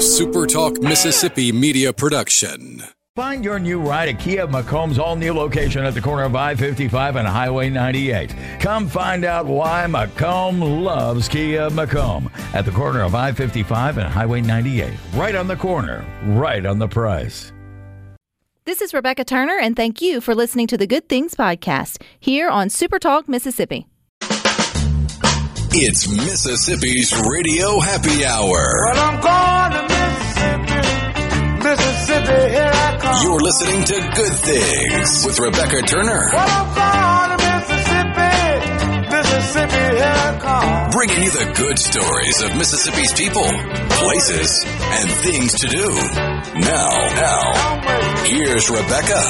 a SuperTalk Mississippi media production. Find your new ride at Kia McComb's all new location at the corner of I 55 and Highway 98. Come find out why McComb loves Kia McComb at the corner of I 55 and Highway 98. Right on the corner, right on the price. This is Rebecca Turner, and thank you for listening to the Good Things Podcast here on SuperTalk Mississippi. It's Mississippi's Radio Happy Hour. Well, I'm going to Mississippi, Mississippi, here I come. You're listening to Good Things with Rebecca Turner. Well, I'm going to Mississippi, Mississippi, here I come. Bringing you the good stories of Mississippi's people, places, and things to do. Now, now, here's Rebecca.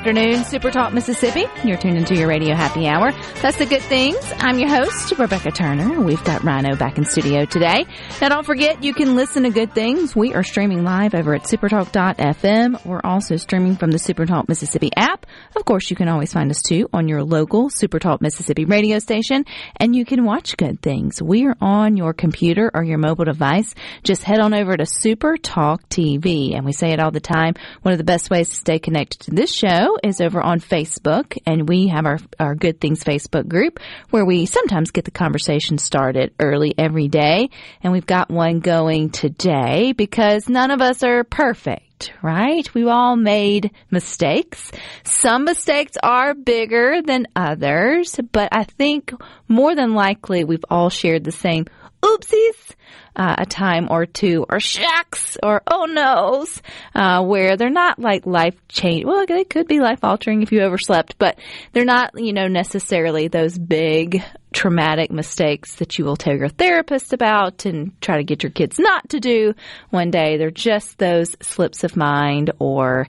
Afternoon, Super Talk Mississippi. You're tuned into your radio happy hour. That's the good things. I'm your host, Rebecca Turner. We've got Rhino back in studio today. Now don't forget you can listen to good things. We are streaming live over at supertalk.fm. We're also streaming from the Supertalk Mississippi app. Of course, you can always find us too on your local Supertalk Mississippi radio station and you can watch good things. We are on your computer or your mobile device. Just head on over to Supertalk TV and we say it all the time. One of the best ways to stay connected to this show is over on Facebook, and we have our, our Good Things Facebook group where we sometimes get the conversation started early every day. And we've got one going today because none of us are perfect right? We've all made mistakes. Some mistakes are bigger than others, but I think more than likely we've all shared the same oopsies uh, a time or two, or shucks, or oh no's, uh, where they're not like life change. Well, they could be life altering if you overslept, but they're not, you know, necessarily those big traumatic mistakes that you will tell your therapist about and try to get your kids not to do one day. They're just those slips of mind or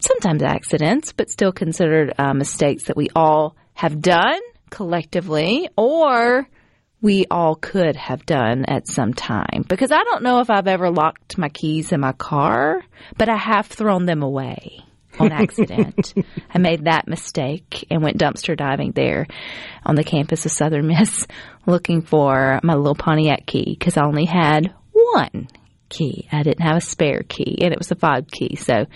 sometimes accidents, but still considered uh, mistakes that we all have done collectively or we all could have done at some time. Because I don't know if I've ever locked my keys in my car, but I have thrown them away on accident. I made that mistake and went dumpster diving there on the campus of Southern Miss looking for my little Pontiac key because I only had one key. I didn't have a spare key and it was a fob key. So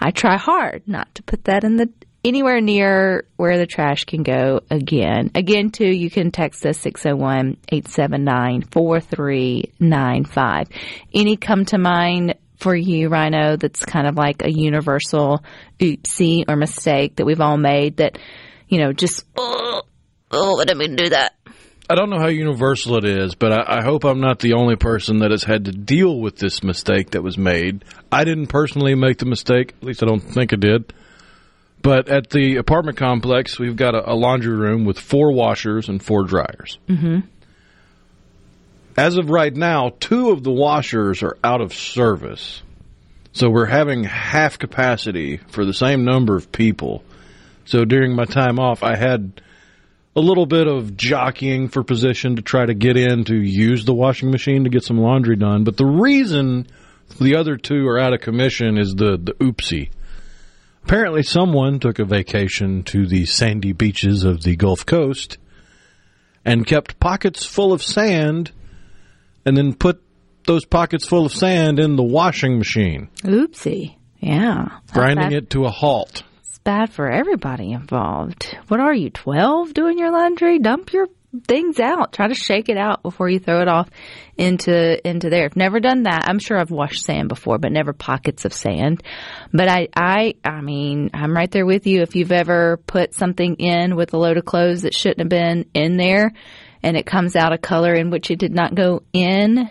I try hard not to put that in the anywhere near where the trash can go again. Again, too, you can text us 601 879 4395. Any come to mind for you, Rhino, that's kind of like a universal oopsie or mistake that we've all made that, you know, just, oh, oh, I didn't mean to do that. I don't know how universal it is, but I, I, hope I'm not the only person that has had to deal with this mistake that was made. I didn't personally make the mistake, at least I don't think I did. But at the apartment complex, we've got a, a laundry room with four washers and four dryers. Mm-hmm. As of right now, two of the washers are out of service. So we're having half capacity for the same number of people. So during my time off, I had a little bit of jockeying for position to try to get in to use the washing machine to get some laundry done. But the reason the other two are out of commission is the, the oopsie. Apparently, someone took a vacation to the sandy beaches of the Gulf Coast and kept pockets full of sand and then put those pockets full of sand in the washing machine. Oopsie. Yeah. Grinding it to a halt. It's bad for everybody involved. What are you, 12 doing your laundry? Dump your things out. Try to shake it out before you throw it off into into there. I've never done that. I'm sure I've washed sand before, but never pockets of sand. But I I I mean, I'm right there with you. If you've ever put something in with a load of clothes that shouldn't have been in there and it comes out a color in which it did not go in,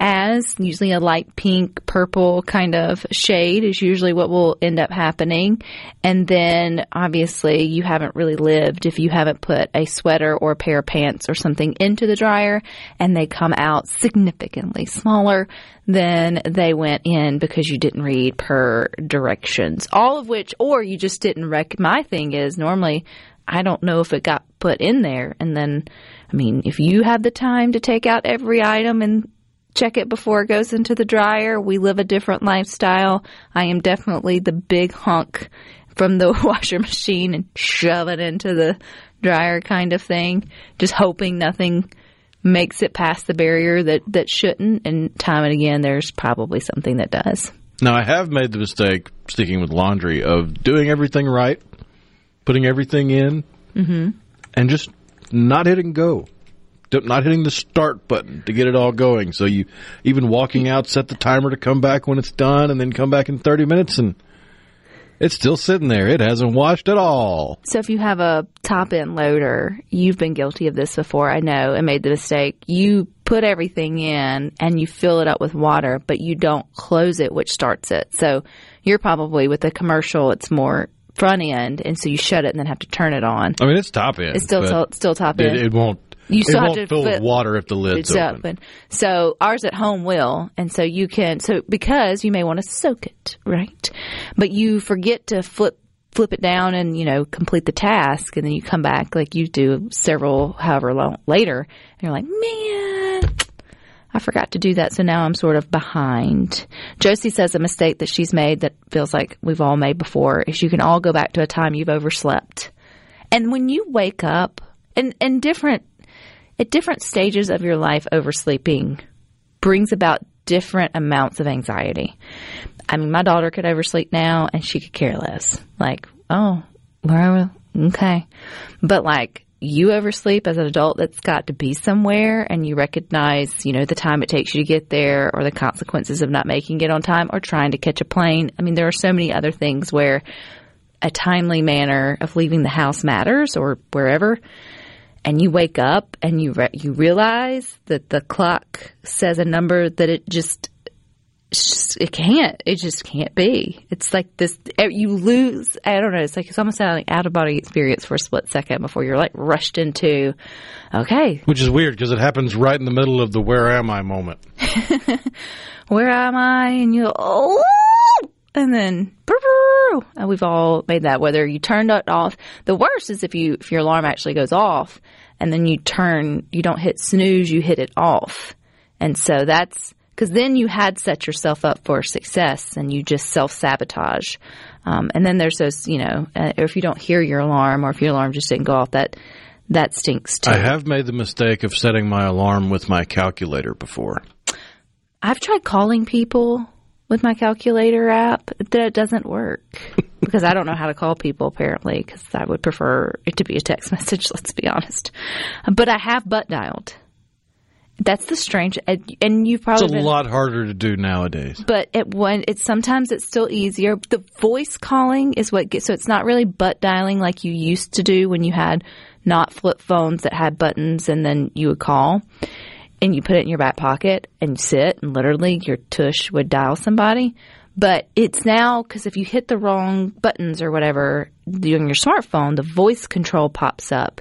as usually a light pink, purple kind of shade is usually what will end up happening. And then obviously you haven't really lived if you haven't put a sweater or a pair of pants or something into the dryer and they come out significantly smaller than they went in because you didn't read per directions. All of which, or you just didn't rec, my thing is normally I don't know if it got put in there and then I mean, if you have the time to take out every item and check it before it goes into the dryer. We live a different lifestyle. I am definitely the big hunk from the washer machine and shove it into the dryer kind of thing, just hoping nothing makes it past the barrier that, that shouldn't. And time and again, there's probably something that does. Now, I have made the mistake, sticking with laundry, of doing everything right, putting everything in, mm-hmm. and just not hitting go. Not hitting the start button to get it all going. So you, even walking out, set the timer to come back when it's done, and then come back in 30 minutes, and it's still sitting there. It hasn't washed at all. So if you have a top end loader, you've been guilty of this before, I know, and made the mistake. You put everything in and you fill it up with water, but you don't close it, which starts it. So you're probably with a commercial, it's more front end, and so you shut it and then have to turn it on. I mean, it's top end. It's still to- still top it, end. it won't. You it still have won't to fill with water if the lid's open. open. So ours at home will, and so you can. So because you may want to soak it, right? But you forget to flip flip it down and you know complete the task, and then you come back like you do several however long later, and you're like, man. I forgot to do that, so now I'm sort of behind. Josie says a mistake that she's made that feels like we've all made before is you can all go back to a time you've overslept. And when you wake up, and, and different at different stages of your life, oversleeping brings about different amounts of anxiety. I mean, my daughter could oversleep now and she could care less. Like, oh, wherever, okay. But like, you oversleep as an adult that's got to be somewhere and you recognize, you know, the time it takes you to get there or the consequences of not making it on time or trying to catch a plane. I mean, there are so many other things where a timely manner of leaving the house matters or wherever and you wake up and you re- you realize that the clock says a number that it just just- it can't it just can't be. It's like this you lose i don't know it's like it's almost like out of body experience for a split second before you're like rushed into okay. Which is weird because it happens right in the middle of the "Where am I" moment. where am i? And you oh and then and we've all made that. Whether you turned it off the worst is if you if your alarm actually goes off and then you turn you don't hit snooze you hit it off. And so that's because then you had set yourself up for success and you just self sabotage um, and then there's those you know uh, if you don't hear your alarm or if your alarm just didn't go off that that stinks too. I have made the mistake of setting my alarm with my calculator before. I've tried calling people with my calculator app. That it doesn't work because I don't know how to call people apparently because I would prefer it to be a text message. Let's be honest. But I have butt dialed. That's the strange, and and you've probably It's a been, lot harder to do nowadays. but it when it's sometimes it's still easier. The voice calling is what gets so it's not really butt dialing like you used to do when you had not flip phones that had buttons and then you would call and you put it in your back pocket and sit and literally your tush would dial somebody. But it's now because if you hit the wrong buttons or whatever on your smartphone, the voice control pops up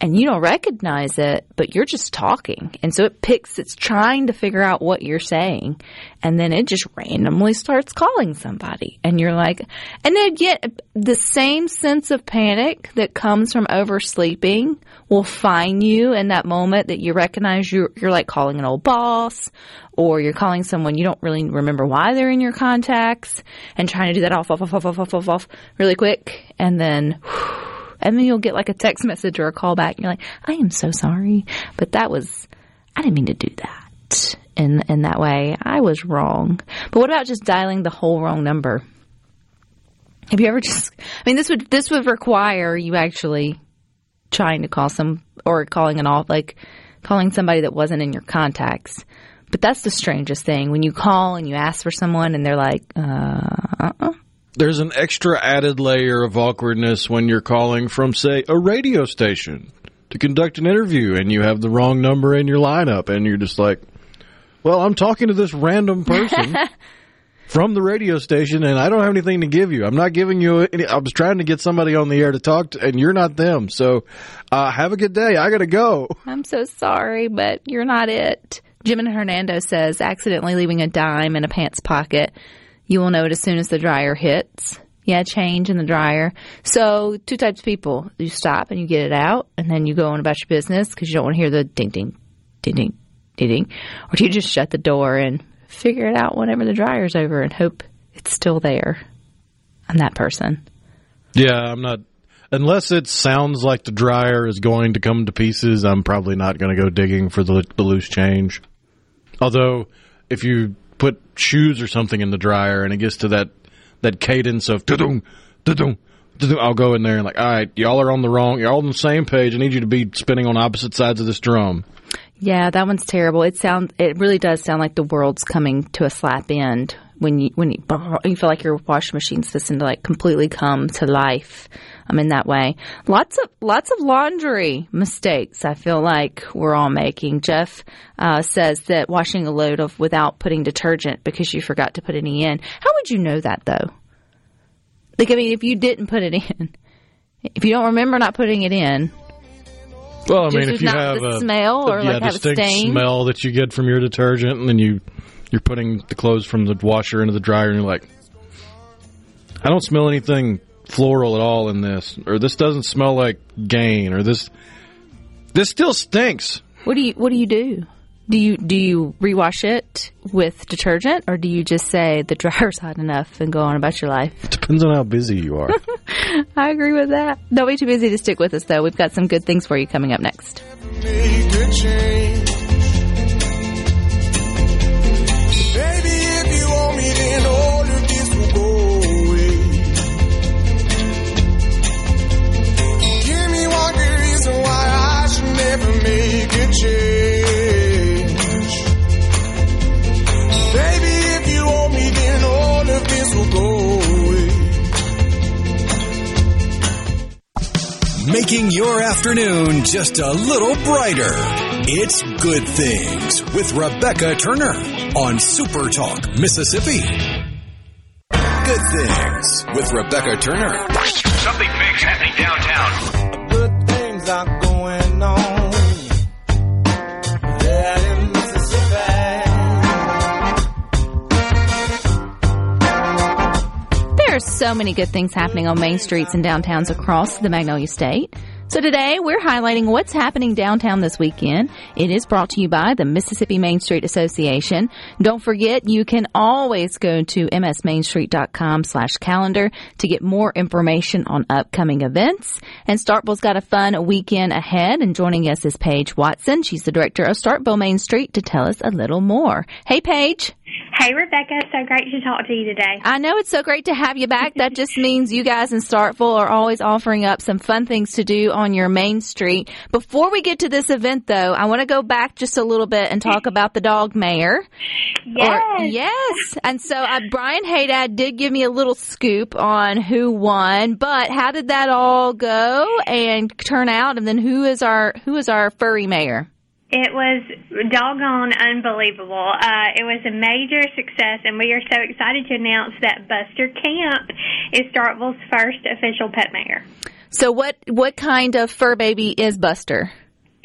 and you don't recognize it, but you're just talking. And so it picks, it's trying to figure out what you're saying. And then it just randomly starts calling somebody. And you're like, and then get the same sense of panic that comes from oversleeping will find you in that moment that you recognize you're, you're like calling an old boss or you're calling someone you don't really remember why they're in your contacts and trying to do that off, off, off, off, off, off, off, off really quick. And then, and then you'll get like a text message or a call back and you're like, I am so sorry, but that was, I didn't mean to do that in, in that way. I was wrong. But what about just dialing the whole wrong number? Have you ever just, I mean, this would, this would require you actually trying to call some, or calling an off, like calling somebody that wasn't in your contacts. But that's the strangest thing when you call and you ask for someone and they're like, uh, uh There's an extra added layer of awkwardness when you're calling from, say, a radio station to conduct an interview and you have the wrong number in your lineup and you're just like, well, I'm talking to this random person from the radio station and I don't have anything to give you. I'm not giving you any, I was trying to get somebody on the air to talk to and you're not them. So, uh, have a good day. I got to go. I'm so sorry, but you're not it. Jim and Hernando says accidentally leaving a dime in a pants pocket. You will know it as soon as the dryer hits. Yeah, change in the dryer. So, two types of people. You stop and you get it out, and then you go on about your business because you don't want to hear the ding, ding, ding, ding, ding, ding. Or do you just shut the door and figure it out whenever the dryer's over and hope it's still there? I'm that person. Yeah, I'm not. Unless it sounds like the dryer is going to come to pieces, I'm probably not going to go digging for the, the loose change. Although, if you put shoes or something in the dryer and it gets to that that cadence of da-dum, da-dum, da-dum, I'll go in there and like, all right, y'all are on the wrong, you're all on the same page. I need you to be spinning on opposite sides of this drum. Yeah, that one's terrible. It sounds it really does sound like the world's coming to a slap end when you when you, you feel like your washing machine's just to like completely come to life. I'm in that way. Lots of lots of laundry mistakes. I feel like we're all making. Jeff uh, says that washing a load of without putting detergent because you forgot to put any in. How would you know that though? Like I mean, if you didn't put it in, if you don't remember not putting it in, Well, I mean, if you not have the a smell or, yeah, like, have a stain? smell that you get from your detergent, and then you you're putting the clothes from the washer into the dryer, and you're like, I don't smell anything floral at all in this, or this doesn't smell like Gain, or this this still stinks. What do you What do you do? Do you do you rewash it with detergent, or do you just say the dryer's hot enough and go on about your life? It Depends on how busy you are. I agree with that. Don't be too busy to stick with us, though. We've got some good things for you coming up next. Make a change. Baby, if you want me, then all of this will go away. Making your afternoon just a little brighter. It's Good Things with Rebecca Turner on Super Talk, Mississippi. Good Things with Rebecca Turner. So many good things happening on main streets and downtowns across the Magnolia State. So today we're highlighting what's happening downtown this weekend. It is brought to you by the Mississippi Main Street Association. Don't forget you can always go to msmainstreet.com slash calendar to get more information on upcoming events. And Starkville's got a fun weekend ahead and joining us is Paige Watson. She's the director of Starkville Main Street to tell us a little more. Hey Paige. Hey, Rebecca. So great to talk to you today. I know it's so great to have you back. That just means you guys in Starkville are always offering up some fun things to do on your main street. Before we get to this event though, I want to go back just a little bit and talk about the dog mayor. Yes. Or- yes. And so uh, Brian Haydad did give me a little scoop on who won, but how did that all go and turn out? And then who is our who is our furry mayor? It was doggone unbelievable. Uh, it was a major success, and we are so excited to announce that Buster Camp is Starkville's first official pet mayor. So what what kind of fur baby is Buster?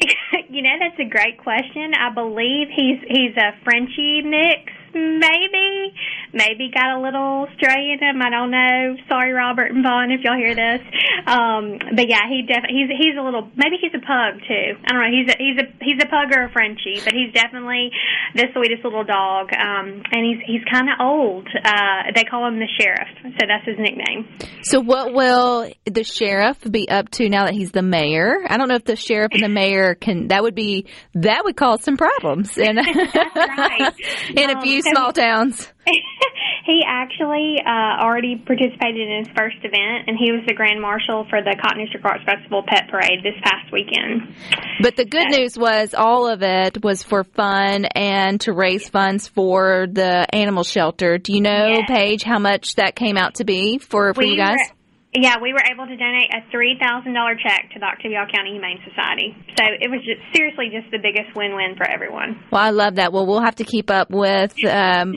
you know, that's a great question. I believe he's he's a Frenchie mix, maybe. Maybe got a little stray in him. I don't know. Sorry, Robert and Vaughn, if y'all hear this. Um, but yeah, he definitely he's he's a little. Maybe he's a pug too. I don't know. He's a he's a he's a pug or a Frenchie, but he's definitely the sweetest little dog. Um, and he's he's kind of old. Uh, they call him the sheriff, so that's his nickname. So what will the sheriff be up to now that he's the mayor? I don't know if the sheriff and the mayor can. That would be that would cause some problems in right. in a Um, few so- small towns. he actually uh, already participated in his first event, and he was the grand marshal for the Cotton District Arts Festival Pet Parade this past weekend. But the good news was all of it was for fun and to raise funds for the animal shelter. Do you know, Yes. Paige, how much that came out to be for for you guys? Were, yeah, we were able to donate a three thousand dollar check to the Oktibbeha County Humane Society. So it was just seriously just the biggest win win for everyone. Well, I love that. Well, we'll have to keep up with um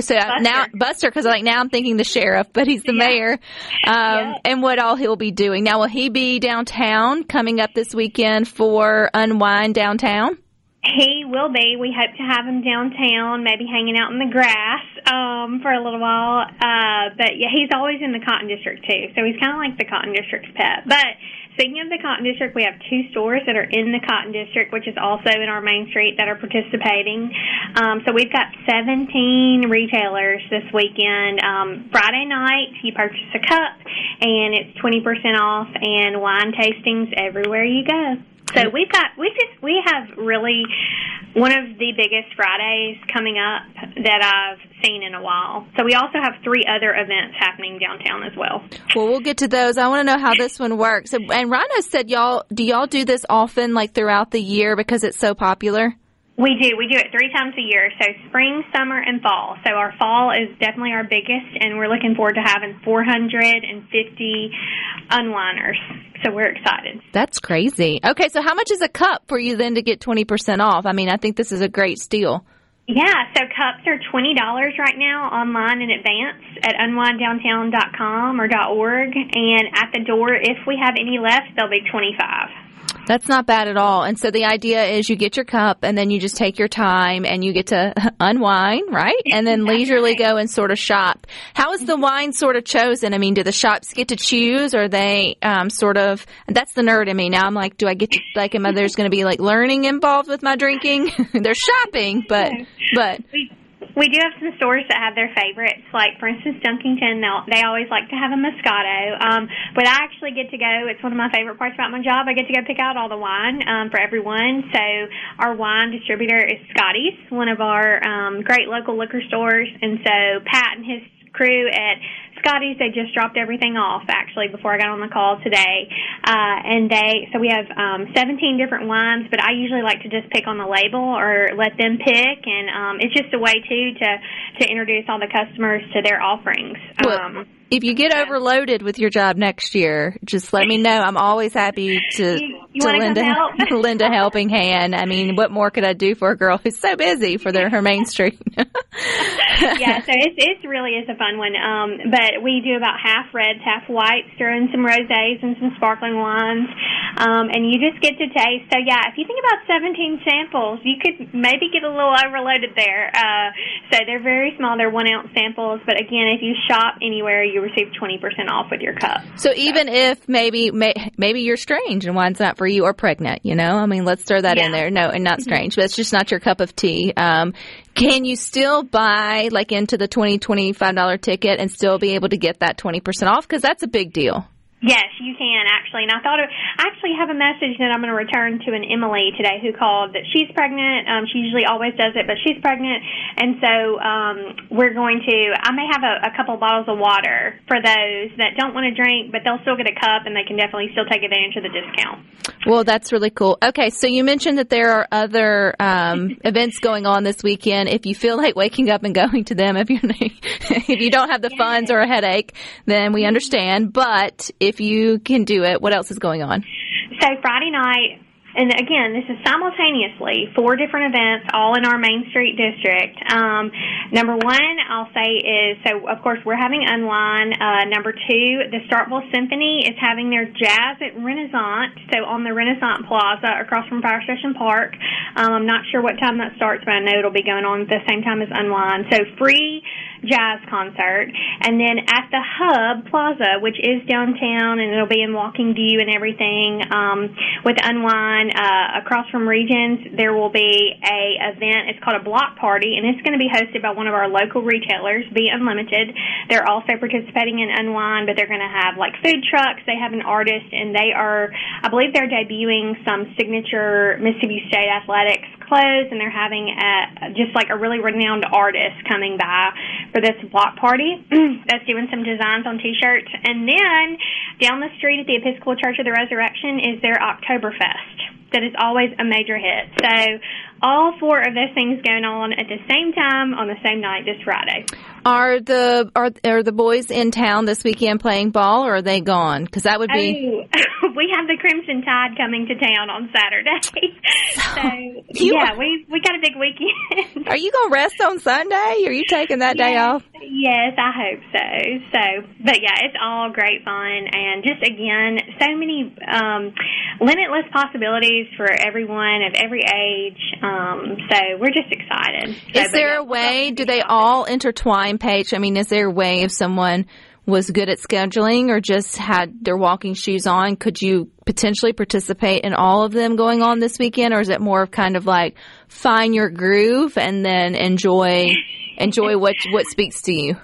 so now Buster because like now I'm thinking the sheriff, but he's the Yeah. mayor, um, Yeah. and what all he'll be doing. Now, will he be downtown coming up this weekend for Unwine Downtown? He will be. We hope to have him downtown, maybe hanging out in the grass um, for a little while. Uh, but yeah, he's always in the Cotton District too, so he's kind of like the Cotton District's pet. But speaking of the Cotton District, we have two stores that are in the Cotton District, which is also in our main street that are participating. Um, so we've got 17 retailers this weekend. Um, Friday night, you purchase a cup, and it's 20% off, and wine tastings everywhere you go. So we've got we just we have really one of the biggest Fridays coming up that I've seen in a while. So we also have three other events happening downtown as well. Well, we'll get to those. I want to know how this one works. And Rhino said y'all do y'all do this often, like throughout the year, because it's so popular. We do. We do it three times a year. So spring, summer, and fall. So our fall is definitely our biggest, and we're looking forward to having 450 unwiners. So we're excited. That's crazy. Okay, so how much is a cup for you then to get 20% off? I mean, I think this is a great steal. Yeah, so cups are twenty dollars right now online in advance at unwinddowntown.com or .org, and at the door, if we have any left, they'll be twenty five. That's not bad at all. And so the idea is you get your cup and then you just take your time and you get to unwind, right? And then leisurely go and sort of shop. How is the wine sort of chosen? I mean, do the shops get to choose or they um, sort of, that's the nerd in me. Now I'm like, do I get to, like, am I, there's going to be like learning involved with my drinking? They're shopping, but, but. We do have some stores that have their favorites. Like, for instance, Dunkington, they always like to have a Moscato. Um, but I actually get to go. It's one of my favorite parts about my job. I get to go pick out all the wine um, for everyone. So our wine distributor is Scotty's, one of our um, great local liquor stores. And so Pat and his crew at Scotty's, they just dropped everything off actually before I got on the call today. Uh, and they, so we have um, 17 different wines, but I usually like to just pick on the label or let them pick. And um, it's just a way too to, to introduce all the customers to their offerings. Well, Um, if you get overloaded with your job next year, just let me know. I'm always happy to You- to wanna lend a come help? lend a helping hand. I mean, what more could I do for a girl who's so busy for their her main street? yeah, so it's it really is a fun one. Um, but we do about half reds, half whites, throw in some rosés and some sparkling wines, um, and you just get to taste. So yeah, if you think about 17 samples, you could maybe get a little overloaded there. Uh, so they're very small; they're one ounce samples. But again, if you shop anywhere, you receive 20% off with your cup. So even if maybe may, maybe you're strange and wine's not for you or pregnant, you know, I mean, let's throw that in there. No, and not strange, but it's just not your cup of tea. Um, can you still buy like into the twenty twenty five dollar ticket and still be able to get that twenty percent off? Because that's a big deal. Yes, you can actually. And I thought of, I actually have a message that I'm going to return to an Emily today who called that she's pregnant. Um, she usually always does it, but she's pregnant, and so um, we're going to. I may have a, a couple bottles of water for those that don't want to drink, but they'll still get a cup, and they can definitely still take advantage of the discount. Well, that's really cool. Okay, so you mentioned that there are other um, events going on this weekend. If you feel like waking up and going to them, if you if you don't have the funds or a headache, then we understand. But if you can do it, what else is going on? So Friday night, and again, this is simultaneously four different events, all in our Main Street district. Um, number one, I'll say is so. Of course, we're having Unwine. Uh, number two, the Starkville Symphony is having their Jazz at Renaissance. So on the Renaissance Plaza across from Fire Station Park. Um, I'm not sure what time that starts, but I know it'll be going on at the same time as Unwine. So free jazz concert. And then at the Hub Plaza, which is downtown, and it'll be in walking view and everything, um, with Unwine uh, across from Regions, there will be a event. It's called a block party, and it's going to be hosted by one of our local retailers, Be Unlimited. They're also participating in Unwine, but they're going to have like food trucks. They have an artist, and they are, I believe, they're debuting some signature Mississippi State athletics clothes, and they're having a, just like a really renowned artist coming by for this block party that's doing some designs on t-shirts. And then down the street at the Episcopal Church of the Resurrection is their Oktoberfest. That is always a major hit. So all four of those things going on at the same time on the same night this Friday. Are the are are the boys in town this weekend playing ball, or are they gone? Because that would be. Oh, we have the Crimson Tide coming to town on Saturday. so You- yeah, we we got a big weekend. Are you gonna rest on Sunday? Are you taking that day off? Yes, I hope so. So, but yeah, it's all great fun and just again so many um, limitless possibilities for everyone of every age. Um, so we're just excited. So, Is there yeah, a way? Do they all intertwine, Paige? I mean, is there a way if someone was good at scheduling or just had their walking shoes on, could you potentially participate in all of them going on this weekend, or is it more of kind of like find your groove and then enjoy enjoy what what speaks to you?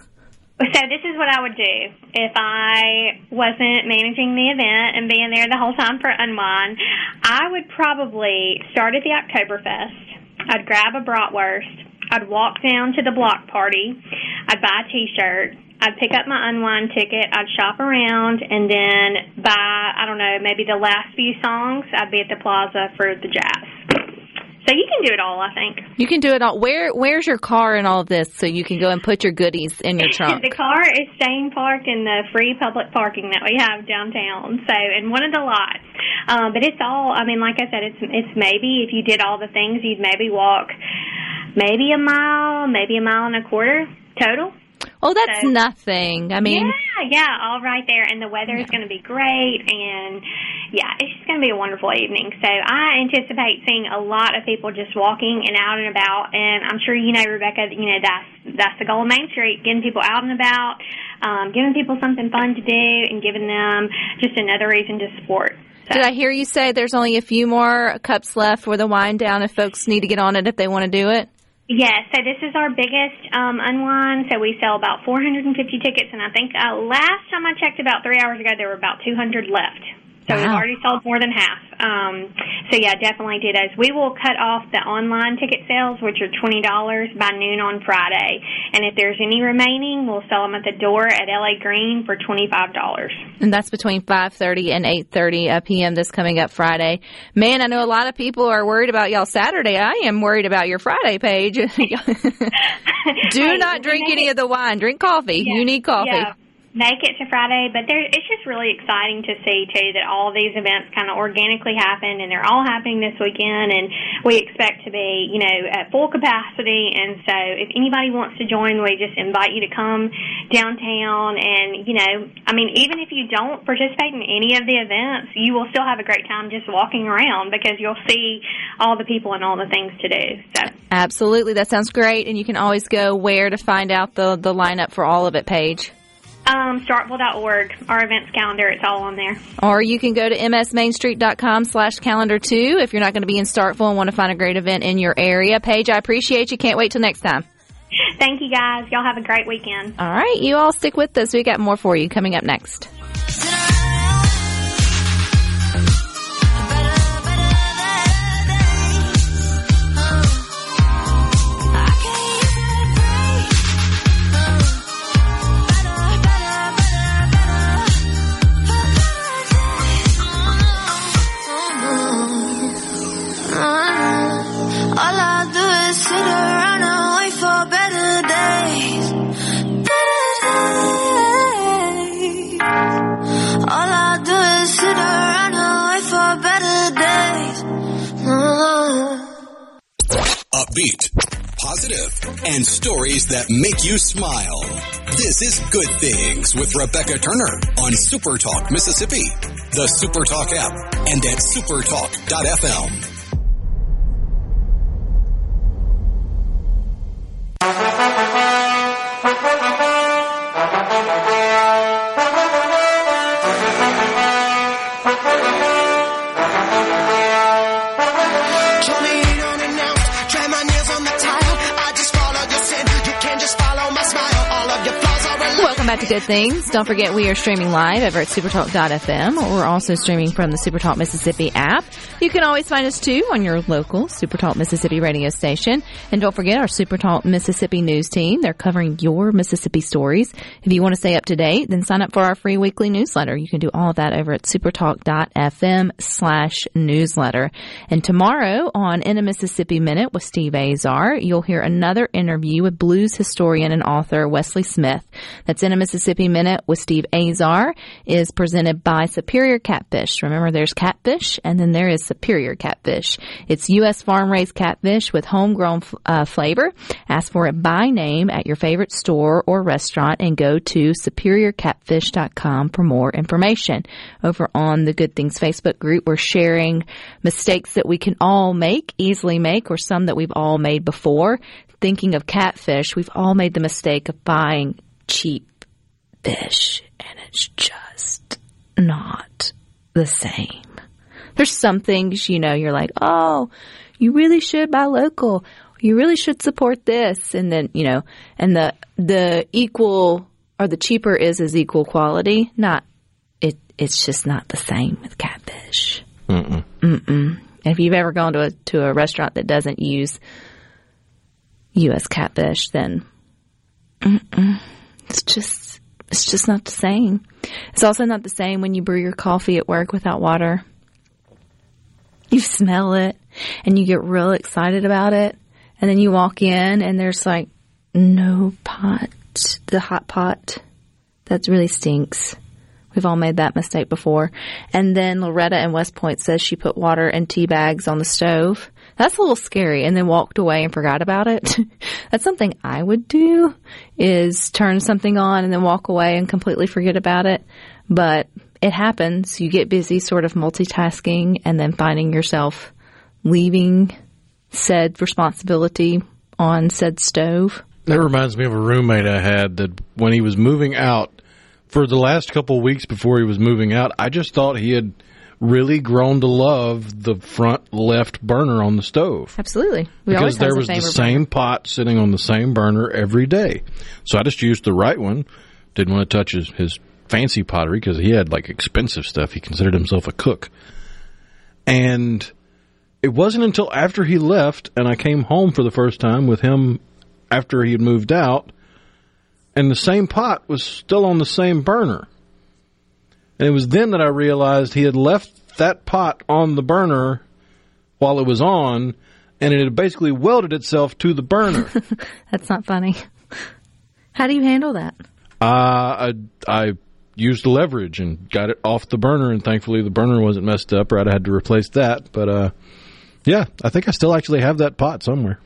So this is what I would do if I wasn't managing the event and being there the whole time for Unwine. I would probably start at the Oktoberfest. I'd grab a bratwurst. I'd walk down to the block party. I'd buy a T-shirt. I'd pick up my Unwine ticket. I'd shop around and then buy, I don't know, maybe the last few songs. I'd be at the plaza for the jazz. So you can do it all, I think. You can do it all. Where Where's your car and all of this so you can go and put your goodies in your trunk? The car is staying parked in the free public parking that we have downtown. So in one of the lots. Um, but it's all. I mean, like I said, it's it's maybe if you did all the things, you'd maybe walk maybe a mile, maybe a mile and a quarter total. Oh, that's So- nothing. I mean, yeah, yeah, all right there, and the weather is going to be great, and yeah, it's just going to be a wonderful evening. So I anticipate seeing a lot of people just walking and out and about, and I'm sure you know, Rebecca, that, you know that's that's the goal of Main Street, getting people out and about, um, giving people something fun to do, and giving them just another reason to support. So, did I hear you say there's only a few more cups left for the wind down if folks need to get on it if they want to do it? Yes, so this is our biggest um, unwind. So we sell about 450 tickets, and I think uh, last time I checked, about three hours ago, there were about 200 left. So we've already sold more than half. Um, so yeah, definitely do those. We will cut off the online ticket sales, which are twenty dollars by noon on Friday, and if there's any remaining, we'll sell them at the door at LA Green for twenty five dollars. And that's between 5:30 and 8:30 uh, p.m. this coming up Friday. Man, I know a lot of people are worried about y'all Saturday. I am worried about your Friday Paige. Do not drink any of the wine. Drink coffee. You need coffee. Yeah. Make it to Friday, but there, it's just really exciting to see too that all these events kind of organically happen, and they're all happening this weekend, and we expect to be, you know, at full capacity. And so, if anybody wants to join, we just invite you to come downtown, and you know, I mean, even if you don't participate in any of the events, you will still have a great time just walking around because you'll see all the people and all the things to do. So. Absolutely. That sounds great. And you can always go where to find out the, the lineup for all of it, Paige. Um, Starkville.org, our events calendar, it's all on there. Or you can go to msmainstreet.com slash calendar too if you're not going to be in Starkville and want to find a great event in your area. Paige, I appreciate you. Can't wait till next time. Thank you guys. Y'all have a great weekend. All right. You all stick with us. We got more for you coming up next. Upbeat, positive, and stories that make you smile. This is Good Things with Rebecca Turner on Super Talk Mississippi, the Super Talk app, and at supertalk.fm. are Good Things. Don't forget we are streaming live over at supertalk.fm. We're also streaming from the Supertalk Mississippi app. You can always find us too on your local Supertalk Mississippi radio station. And don't forget our Supertalk Mississippi news team. They're covering your Mississippi stories. If you want to stay up to date, then sign up for our free weekly newsletter. You can do all of that over at supertalk.fm slash newsletter. And tomorrow on In a Mississippi Minute with Steve Azar, you'll hear another interview with blues historian and author Wesley Smith. That's in a Mississippi Minute with Steve Azar is presented by Superior Catfish. Remember, there's catfish and then there is Superior Catfish. It's U.S. farm raised catfish with homegrown uh, flavor. Ask for it by name at your favorite store or restaurant and go to superiorcatfish.com for more information. Over on the Good Things Facebook group, we're sharing mistakes that we can all make, easily make, or some that we've all made before. Thinking of catfish, we've all made the mistake of buying cheap fish and it's just not the same. There's some things, you know, you're like, oh, you really should buy local. You really should support this. And then, you know, and the, the equal or the cheaper is is equal quality. Not, it, it's just not the same with catfish. Mm-mm. Mm-mm. If you've ever gone to a, to a restaurant that doesn't use U.S. catfish, then mm-mm. it's just it's just not the same. It's also not the same when you brew your coffee at work without water. You smell it and you get real excited about it, and then you walk in and there's like no pot, the hot pot. That really stinks. We've all made that mistake before. And then Loretta in West Point says she put water and tea bags on the stove. That's a little scary and then walked away and forgot about it. That's something I would do is turn something on and then walk away and completely forget about it. But it happens. You get busy sort of multitasking and then finding yourself leaving said responsibility on said stove. That reminds me of a roommate I had that when he was moving out, for the last couple of weeks before he was moving out, I just thought he had really grown to love the front left burner on the stove. Absolutely. We because there was the favorite same pot sitting on the same burner every day. So I just used the right one. Didn't want to touch his, his fancy pottery because he had like expensive stuff. He considered himself a cook. And it wasn't until after he left and I came home for the first time with him after he had moved out and the same pot was still on the same burner. And it was then that I realized he had left that pot on the burner while it was on, and it had basically welded itself to the burner. That's not funny. How do you handle that? uh, I, I used leverage and got it off the burner, and thankfully the burner wasn't messed up, or I'd had to replace that. But uh, yeah, I think I still actually have that pot somewhere.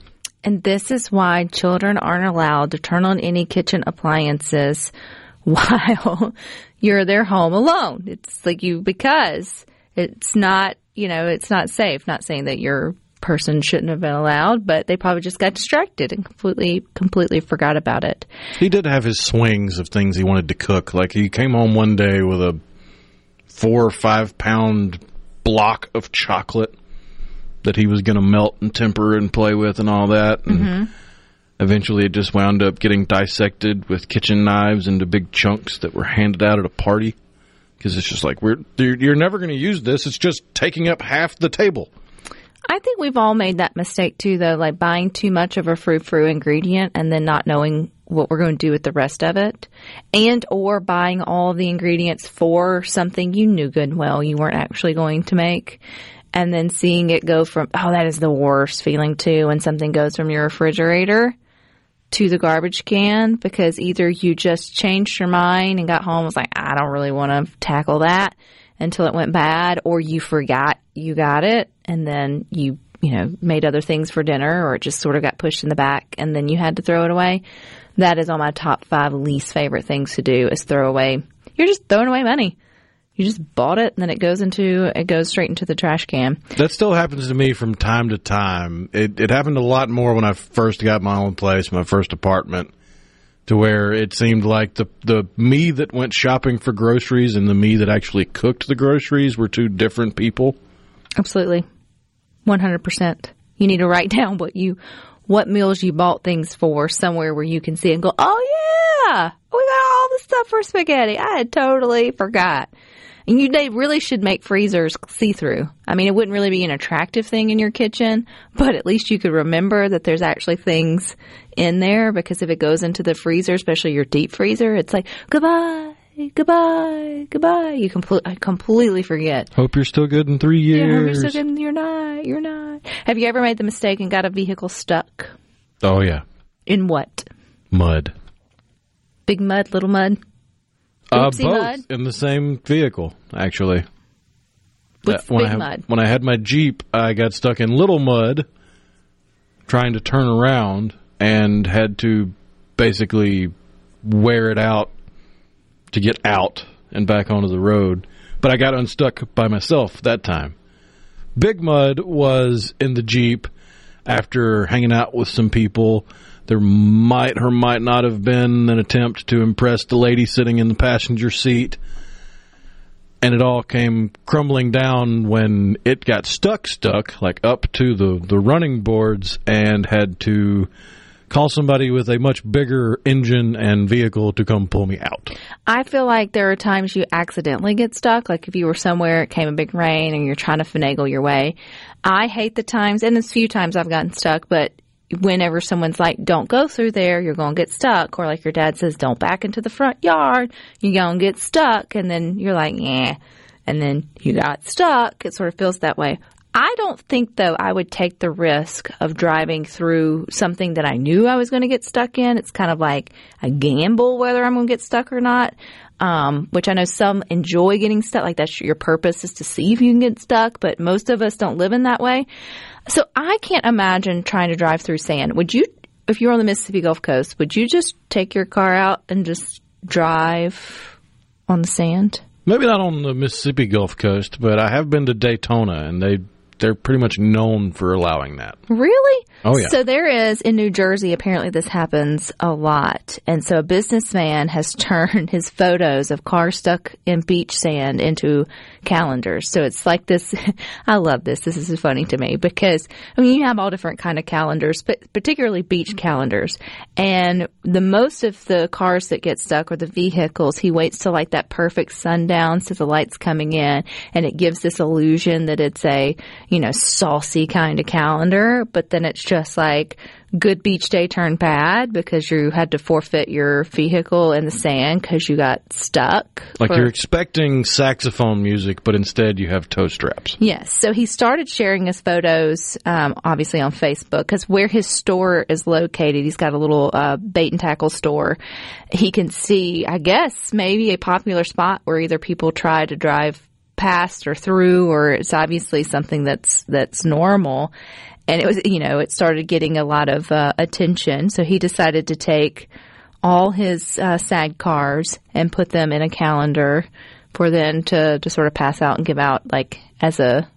And this is why children aren't allowed to turn on any kitchen appliances while you're their home alone. It's like you, because it's not, you know, it's not safe. Not saying that your person shouldn't have been allowed, but they probably just got distracted and completely, completely forgot about it. He did have his swings of things he wanted to cook. Like he came home one day with a four or five pound block of chocolate that he was going to melt and temper and play with and all that. And mm-hmm. Eventually it just wound up getting dissected with kitchen knives into big chunks that were handed out at a party. Because it's just like, we're, you're never going to use this. It's just taking up half the table. I think we've all made that mistake too, though, like buying too much of a frou frou ingredient and then not knowing what we're going to do with the rest of it, and or buying all the ingredients for something you knew good and well you weren't actually going to make, and then seeing it go from oh that is the worst feeling too when something goes from your refrigerator to the garbage can because either you just changed your mind and got home and was like I don't really want to tackle that until it went bad or you forgot you got it and then you you know made other things for dinner or it just sort of got pushed in the back and then you had to throw it away. That is on my top 5 least favorite things to do is throw away. You're just throwing away money you just bought it and then it goes into it goes straight into the trash can That still happens to me from time to time. It, it happened a lot more when I first got my own place, my first apartment, to where it seemed like the the me that went shopping for groceries and the me that actually cooked the groceries were two different people. Absolutely. 100%. You need to write down what you what meals you bought things for somewhere where you can see and go, "Oh yeah, we got all the stuff for spaghetti. I had totally forgot." And you they really should make freezers see-through. I mean, it wouldn't really be an attractive thing in your kitchen, but at least you could remember that there's actually things in there because if it goes into the freezer, especially your deep freezer, it's like, "Goodbye, goodbye, goodbye." You compl- I completely forget. Hope you're still good in three Yeah, you're, years. so good. you're not. You're not. Have you ever made the mistake and got a vehicle stuck? oh yeah, In what? mud. Big mud, little mud. Uh, both mud? in the same vehicle, actually. What's Uh, when big I mud? When I had my Jeep, I got stuck in little mud trying to turn around and had to basically wear it out to get out and back onto the road. But I got unstuck by myself that time. Big Mud was in the Jeep after hanging out with some people. There might or might not have been an attempt to impress the lady sitting in the passenger seat. And it all came crumbling down when it got stuck, stuck, like up to the, the running boards, and had to call somebody with a much bigger engine and vehicle to come pull me out. I feel like there are times you accidentally get stuck, like if you were somewhere, it came a big rain, and you're trying to finagle your way. I hate the times, and it's a few times I've gotten stuck, but whenever someone's like, don't go through there, you're going to get stuck, or like your dad says, don't back into the front yard, you're going to get stuck, and then you're like, yeah, and then you got stuck. It sort of feels that way. I don't think, though, I would take the risk of driving through something that I knew I was going to get stuck in. It's kind of like a gamble whether I'm going to get stuck or not, um, which I know some enjoy getting stuck. Like that's your purpose is to see if you can get stuck, but most of us don't live in that way. So I can't imagine trying to drive through sand. Would you, if you were on the Mississippi Gulf Coast, would you just take your car out and just drive on the sand? Maybe not on the Mississippi Gulf Coast, but I have been to Daytona, and they they're pretty much known for allowing that. Really? Oh, yeah. So there is in New Jersey, apparently this happens a lot. And so a businessman has turned his photos of cars stuck in beach sand into calendars. So it's like this. I love this. This is funny to me because, I mean, you have all different kind of calendars, but particularly beach calendars. And the most of the cars that get stuck or the vehicles, he waits till like that perfect sundown so the light's coming in and it gives this illusion that it's a, you know, saucy kind of calendar, but then it's just like good beach day turned bad because you had to forfeit your vehicle in the sand because you got stuck. Like you're expecting saxophone music, but instead you have toe straps. Yes. So he started sharing his photos, um, obviously on Facebook, because where his store is located, he's got a little uh, bait and tackle store. He can see, I guess, maybe a popular spot where either people try to drive past or through, or it's obviously something that's that's normal. And it was, you know, it started getting a lot of uh, attention. So he decided to take all his uh, SAG cars and put them in a calendar for then to, to sort of pass out and give out like as a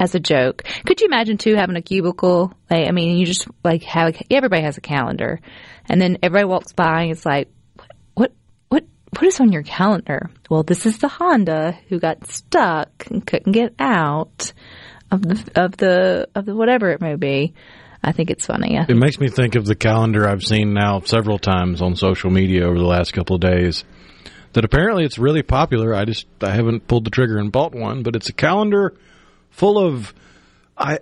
as a joke. Could you imagine too having a cubicle? Like, I mean, you just like have everybody has a calendar, and then everybody walks by and it's like, what is on your calendar? Well, this is the Honda who got stuck and couldn't get out of the of the of the whatever it may be. I think it's funny. It makes me think of the calendar I've seen now several times on social media over the last couple of days. That apparently it's really popular. I just I haven't pulled the trigger and bought one, but it's a calendar full of I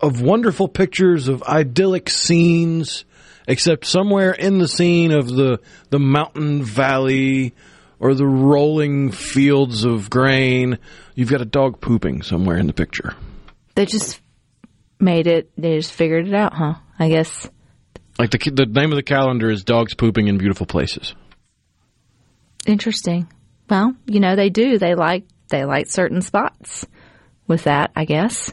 of wonderful pictures of idyllic scenes, except somewhere in the scene of the the mountain valley or the rolling fields of grain, you've got a dog pooping somewhere in the picture. They just made it. They just figured it out, huh? I guess. Like the the name of the calendar is Dogs Pooping in Beautiful Places. Interesting. Well, you know they do. They like they like certain spots with that. I guess.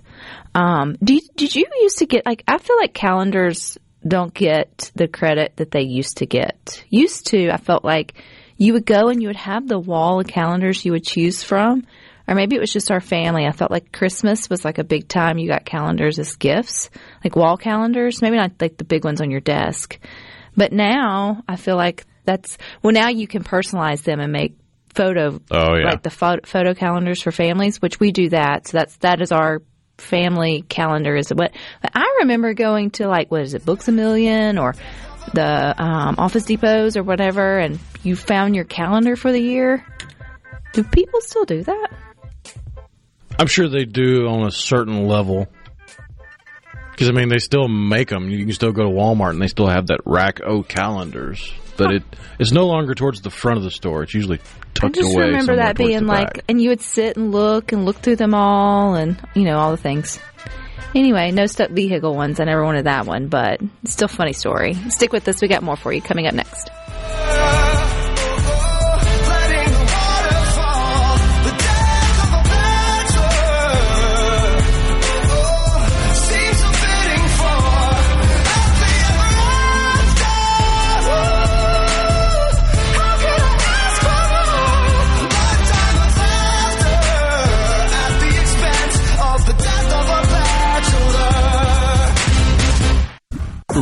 Um, did did you used to get like? I feel like calendars don't get the credit that they used to get. Used to, I felt like you would go and you would have the wall of calendars you would choose from. Or maybe it was just our family. I felt like Christmas was like a big time. You got calendars as gifts, like wall calendars. Maybe not like the big ones on your desk. But now I feel like that's well. Now you can personalize them and make photo Oh, yeah. like the photo, photo calendars for families, which we do that. So that's that is our family calendar. Is what I remember going to like what is it, Books a Million or the um, Office Depots or whatever, and you found your calendar for the year. Do people still do that? I'm sure they do on a certain level. Because I mean, they still make them. You can still go to Walmart and they still have that rack O calendars. But it it's no longer towards the front of the store. It's usually tucked away. I just away. remember that being like, back. and you would sit and look and look through them all, and you know all the things. Anyway, no stuck vehicle ones. I never wanted that one, but still funny story. Stick with us. We got more for you coming up next.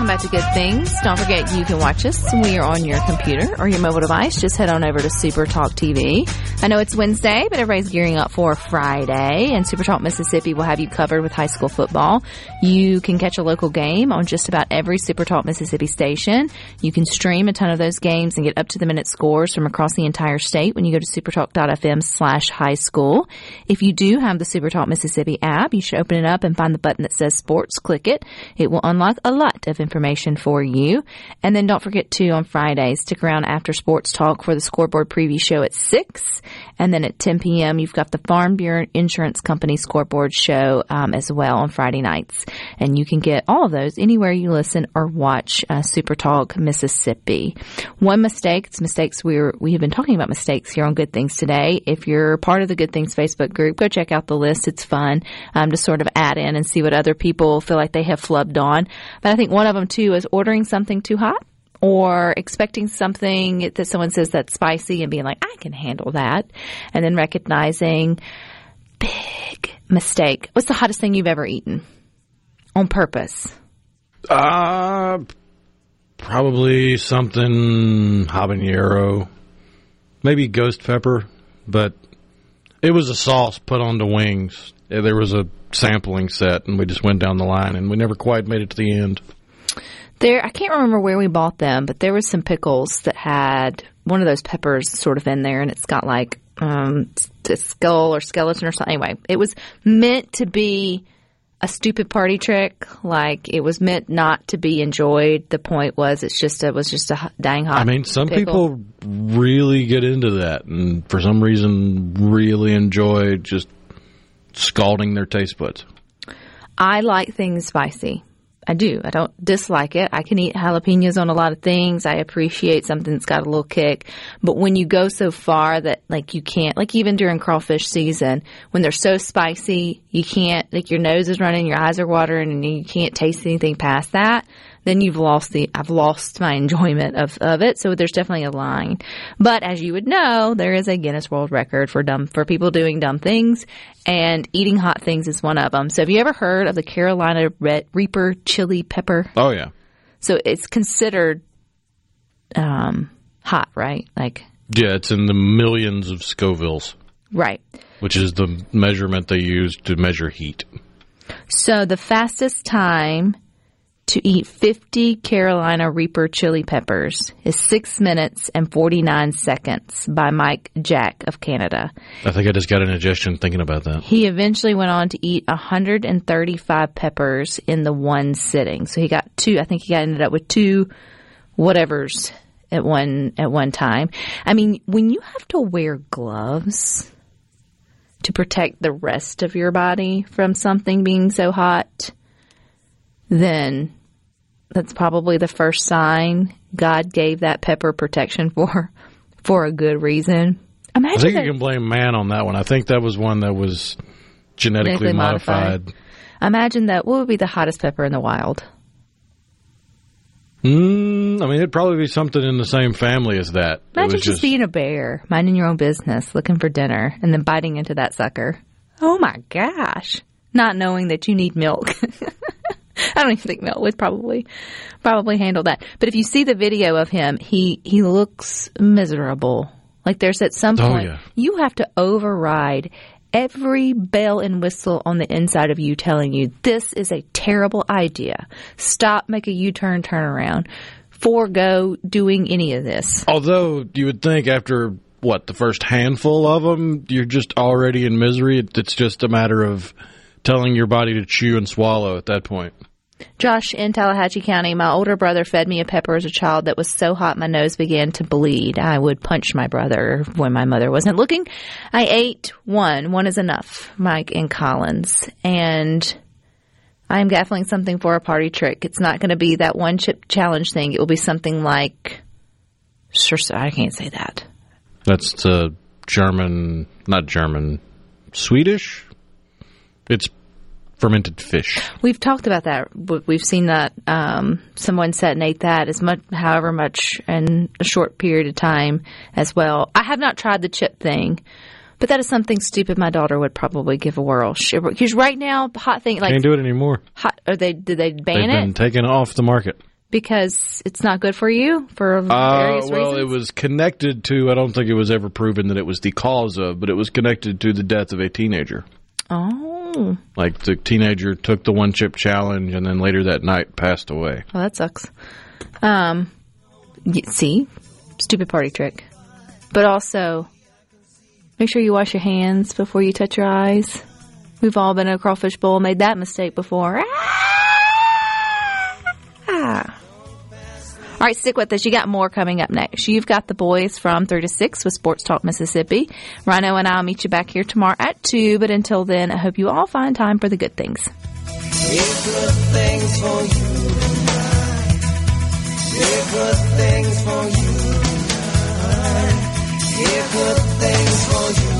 Welcome back to Good Things. Don't forget you can watch us. We are on your computer or your mobile device. Just head on over to Super Talk TV. I know it's Wednesday, but everybody's gearing up for Friday, and Super Talk Mississippi will have you covered with high school football. You can catch a local game on just about every Super Talk Mississippi station. You can stream a ton of those games and get up to the minute scores from across the entire state when you go to supertalk.fm slash high school. If you do have the Super Talk Mississippi app, you should open it up and find the button that says sports. Click it. It will unlock a lot of information for you. And then don't forget to on Fridays, stick around after sports talk for the scoreboard preview show at 6. And then at 10 p.m., you've got the Farm Bureau Insurance Company scoreboard show um, as well on Friday nights. And you can get all of those anywhere you listen or watch uh, Super Talk Mississippi. One mistake, it's mistakes we're, we have been talking about mistakes here on Good Things today. If you're part of the Good Things Facebook group, go check out the list. It's fun um, to sort of add in and see what other people feel like they have flubbed on. But I think one of them too is ordering something too hot or expecting something that someone says that's spicy and being like, I can handle that. And then recognizing big mistake. What's the hottest thing you've ever eaten on purpose? Uh, probably something habanero, maybe ghost pepper, but it was a sauce put onto wings. There was a sampling set, and we just went down the line, and we never quite made it to the end. There, I can't remember where we bought them, but there was some pickles that had one of those peppers sort of in there, and it's got like um, a skull or skeleton or something. Anyway, it was meant to be a stupid party trick. Like it was meant not to be enjoyed. The point was, it's just it was just a dang hot. I mean, some pickle. people really get into that, and for some reason, really enjoy just scalding their taste buds. I like things spicy. I do. I don't dislike it. I can eat jalapenos on a lot of things. I appreciate something that's got a little kick. But when you go so far that like you can't, like even during crawfish season, when they're so spicy, you can't, like your nose is running, your eyes are watering, and you can't taste anything past that, then you've lost the, I've lost my enjoyment of, of it. So there's definitely a line. But as you would know, there is a Guinness World Record for dumb, for people doing dumb things and eating hot things is one of them. So have you ever heard of the Carolina Red Reaper chili pepper? Oh yeah, So it's considered um, hot, right? Like, yeah, it's in the millions of Scovilles, right. which is the measurement they use to measure heat. So the fastest time to eat 50 Carolina Reaper chili peppers is 6 minutes and 49 seconds by Mike Jack of Canada. I think I just got an indigestion thinking about that. He eventually went on to eat 135 peppers in the one sitting. So he got two, I think he got ended up with two whatevers at one at one time. I mean, when you have to wear gloves to protect the rest of your body from something being so hot, then that's probably the first sign God gave that pepper protection for for a good reason. I Imagine think that- you can blame man on that one. I think that was one that was genetically, Genetically modified. modified. Imagine that. What would be the hottest pepper in the wild? Mm, I mean, it'd probably be something in the same family as that. It Imagine was just, being a bear, minding your own business, looking for dinner, and then biting into that sucker. Oh my gosh! Not knowing that you need milk. I don't even think milk would probably probably handle that. But if you see the video of him, he he looks miserable. Like there's at some Oh, point yeah. you have to override every bell and whistle on the inside of you telling you this is a terrible idea. Stop, make a U-turn, turn around. Forego doing any of this. Although you would think after what the first handful of them, you're just already in misery. It's just a matter of telling your body to chew and swallow at that point. Josh, in Tallahatchie County, my older brother fed me a pepper as a child that was so hot my nose began to bleed. I would punch my brother when my mother wasn't looking. I ate one. One is enough, Mike and Collins. And I am gaffling something for a party trick. It's not going to be that one chip challenge thing. It will be something like, sure, I can't say that. That's the German, not German, Swedish. It's fermented fish. We've talked about that. We- We've seen that um, someone ate that as much, however much, in a short period of time as well. I have not tried the chip thing, but that is something stupid. My daughter would probably give a whirl. Because right now, hot thing like Can't do it anymore. hot, are they did they They've ban been it taken off the market. because it's not good for you for Uh, various well, reasons? it was connected to. I don't think it was ever proven that it was the cause of, but it was connected to the death of a teenager. oh, Like the teenager took the one chip challenge, and then later that night passed away. well, that sucks. Um, see, stupid party trick, but also make sure you wash your hands before you touch your eyes. We've all been in a crawfish bowl, made that mistake before. Ah. All right, stick with us. You got more coming up next. You've got the boys from 3 to 6 with Sports Talk Mississippi. Rhino and I'll meet you back here tomorrow at 2. But until then, I hope you all find time for the good things. Good things for you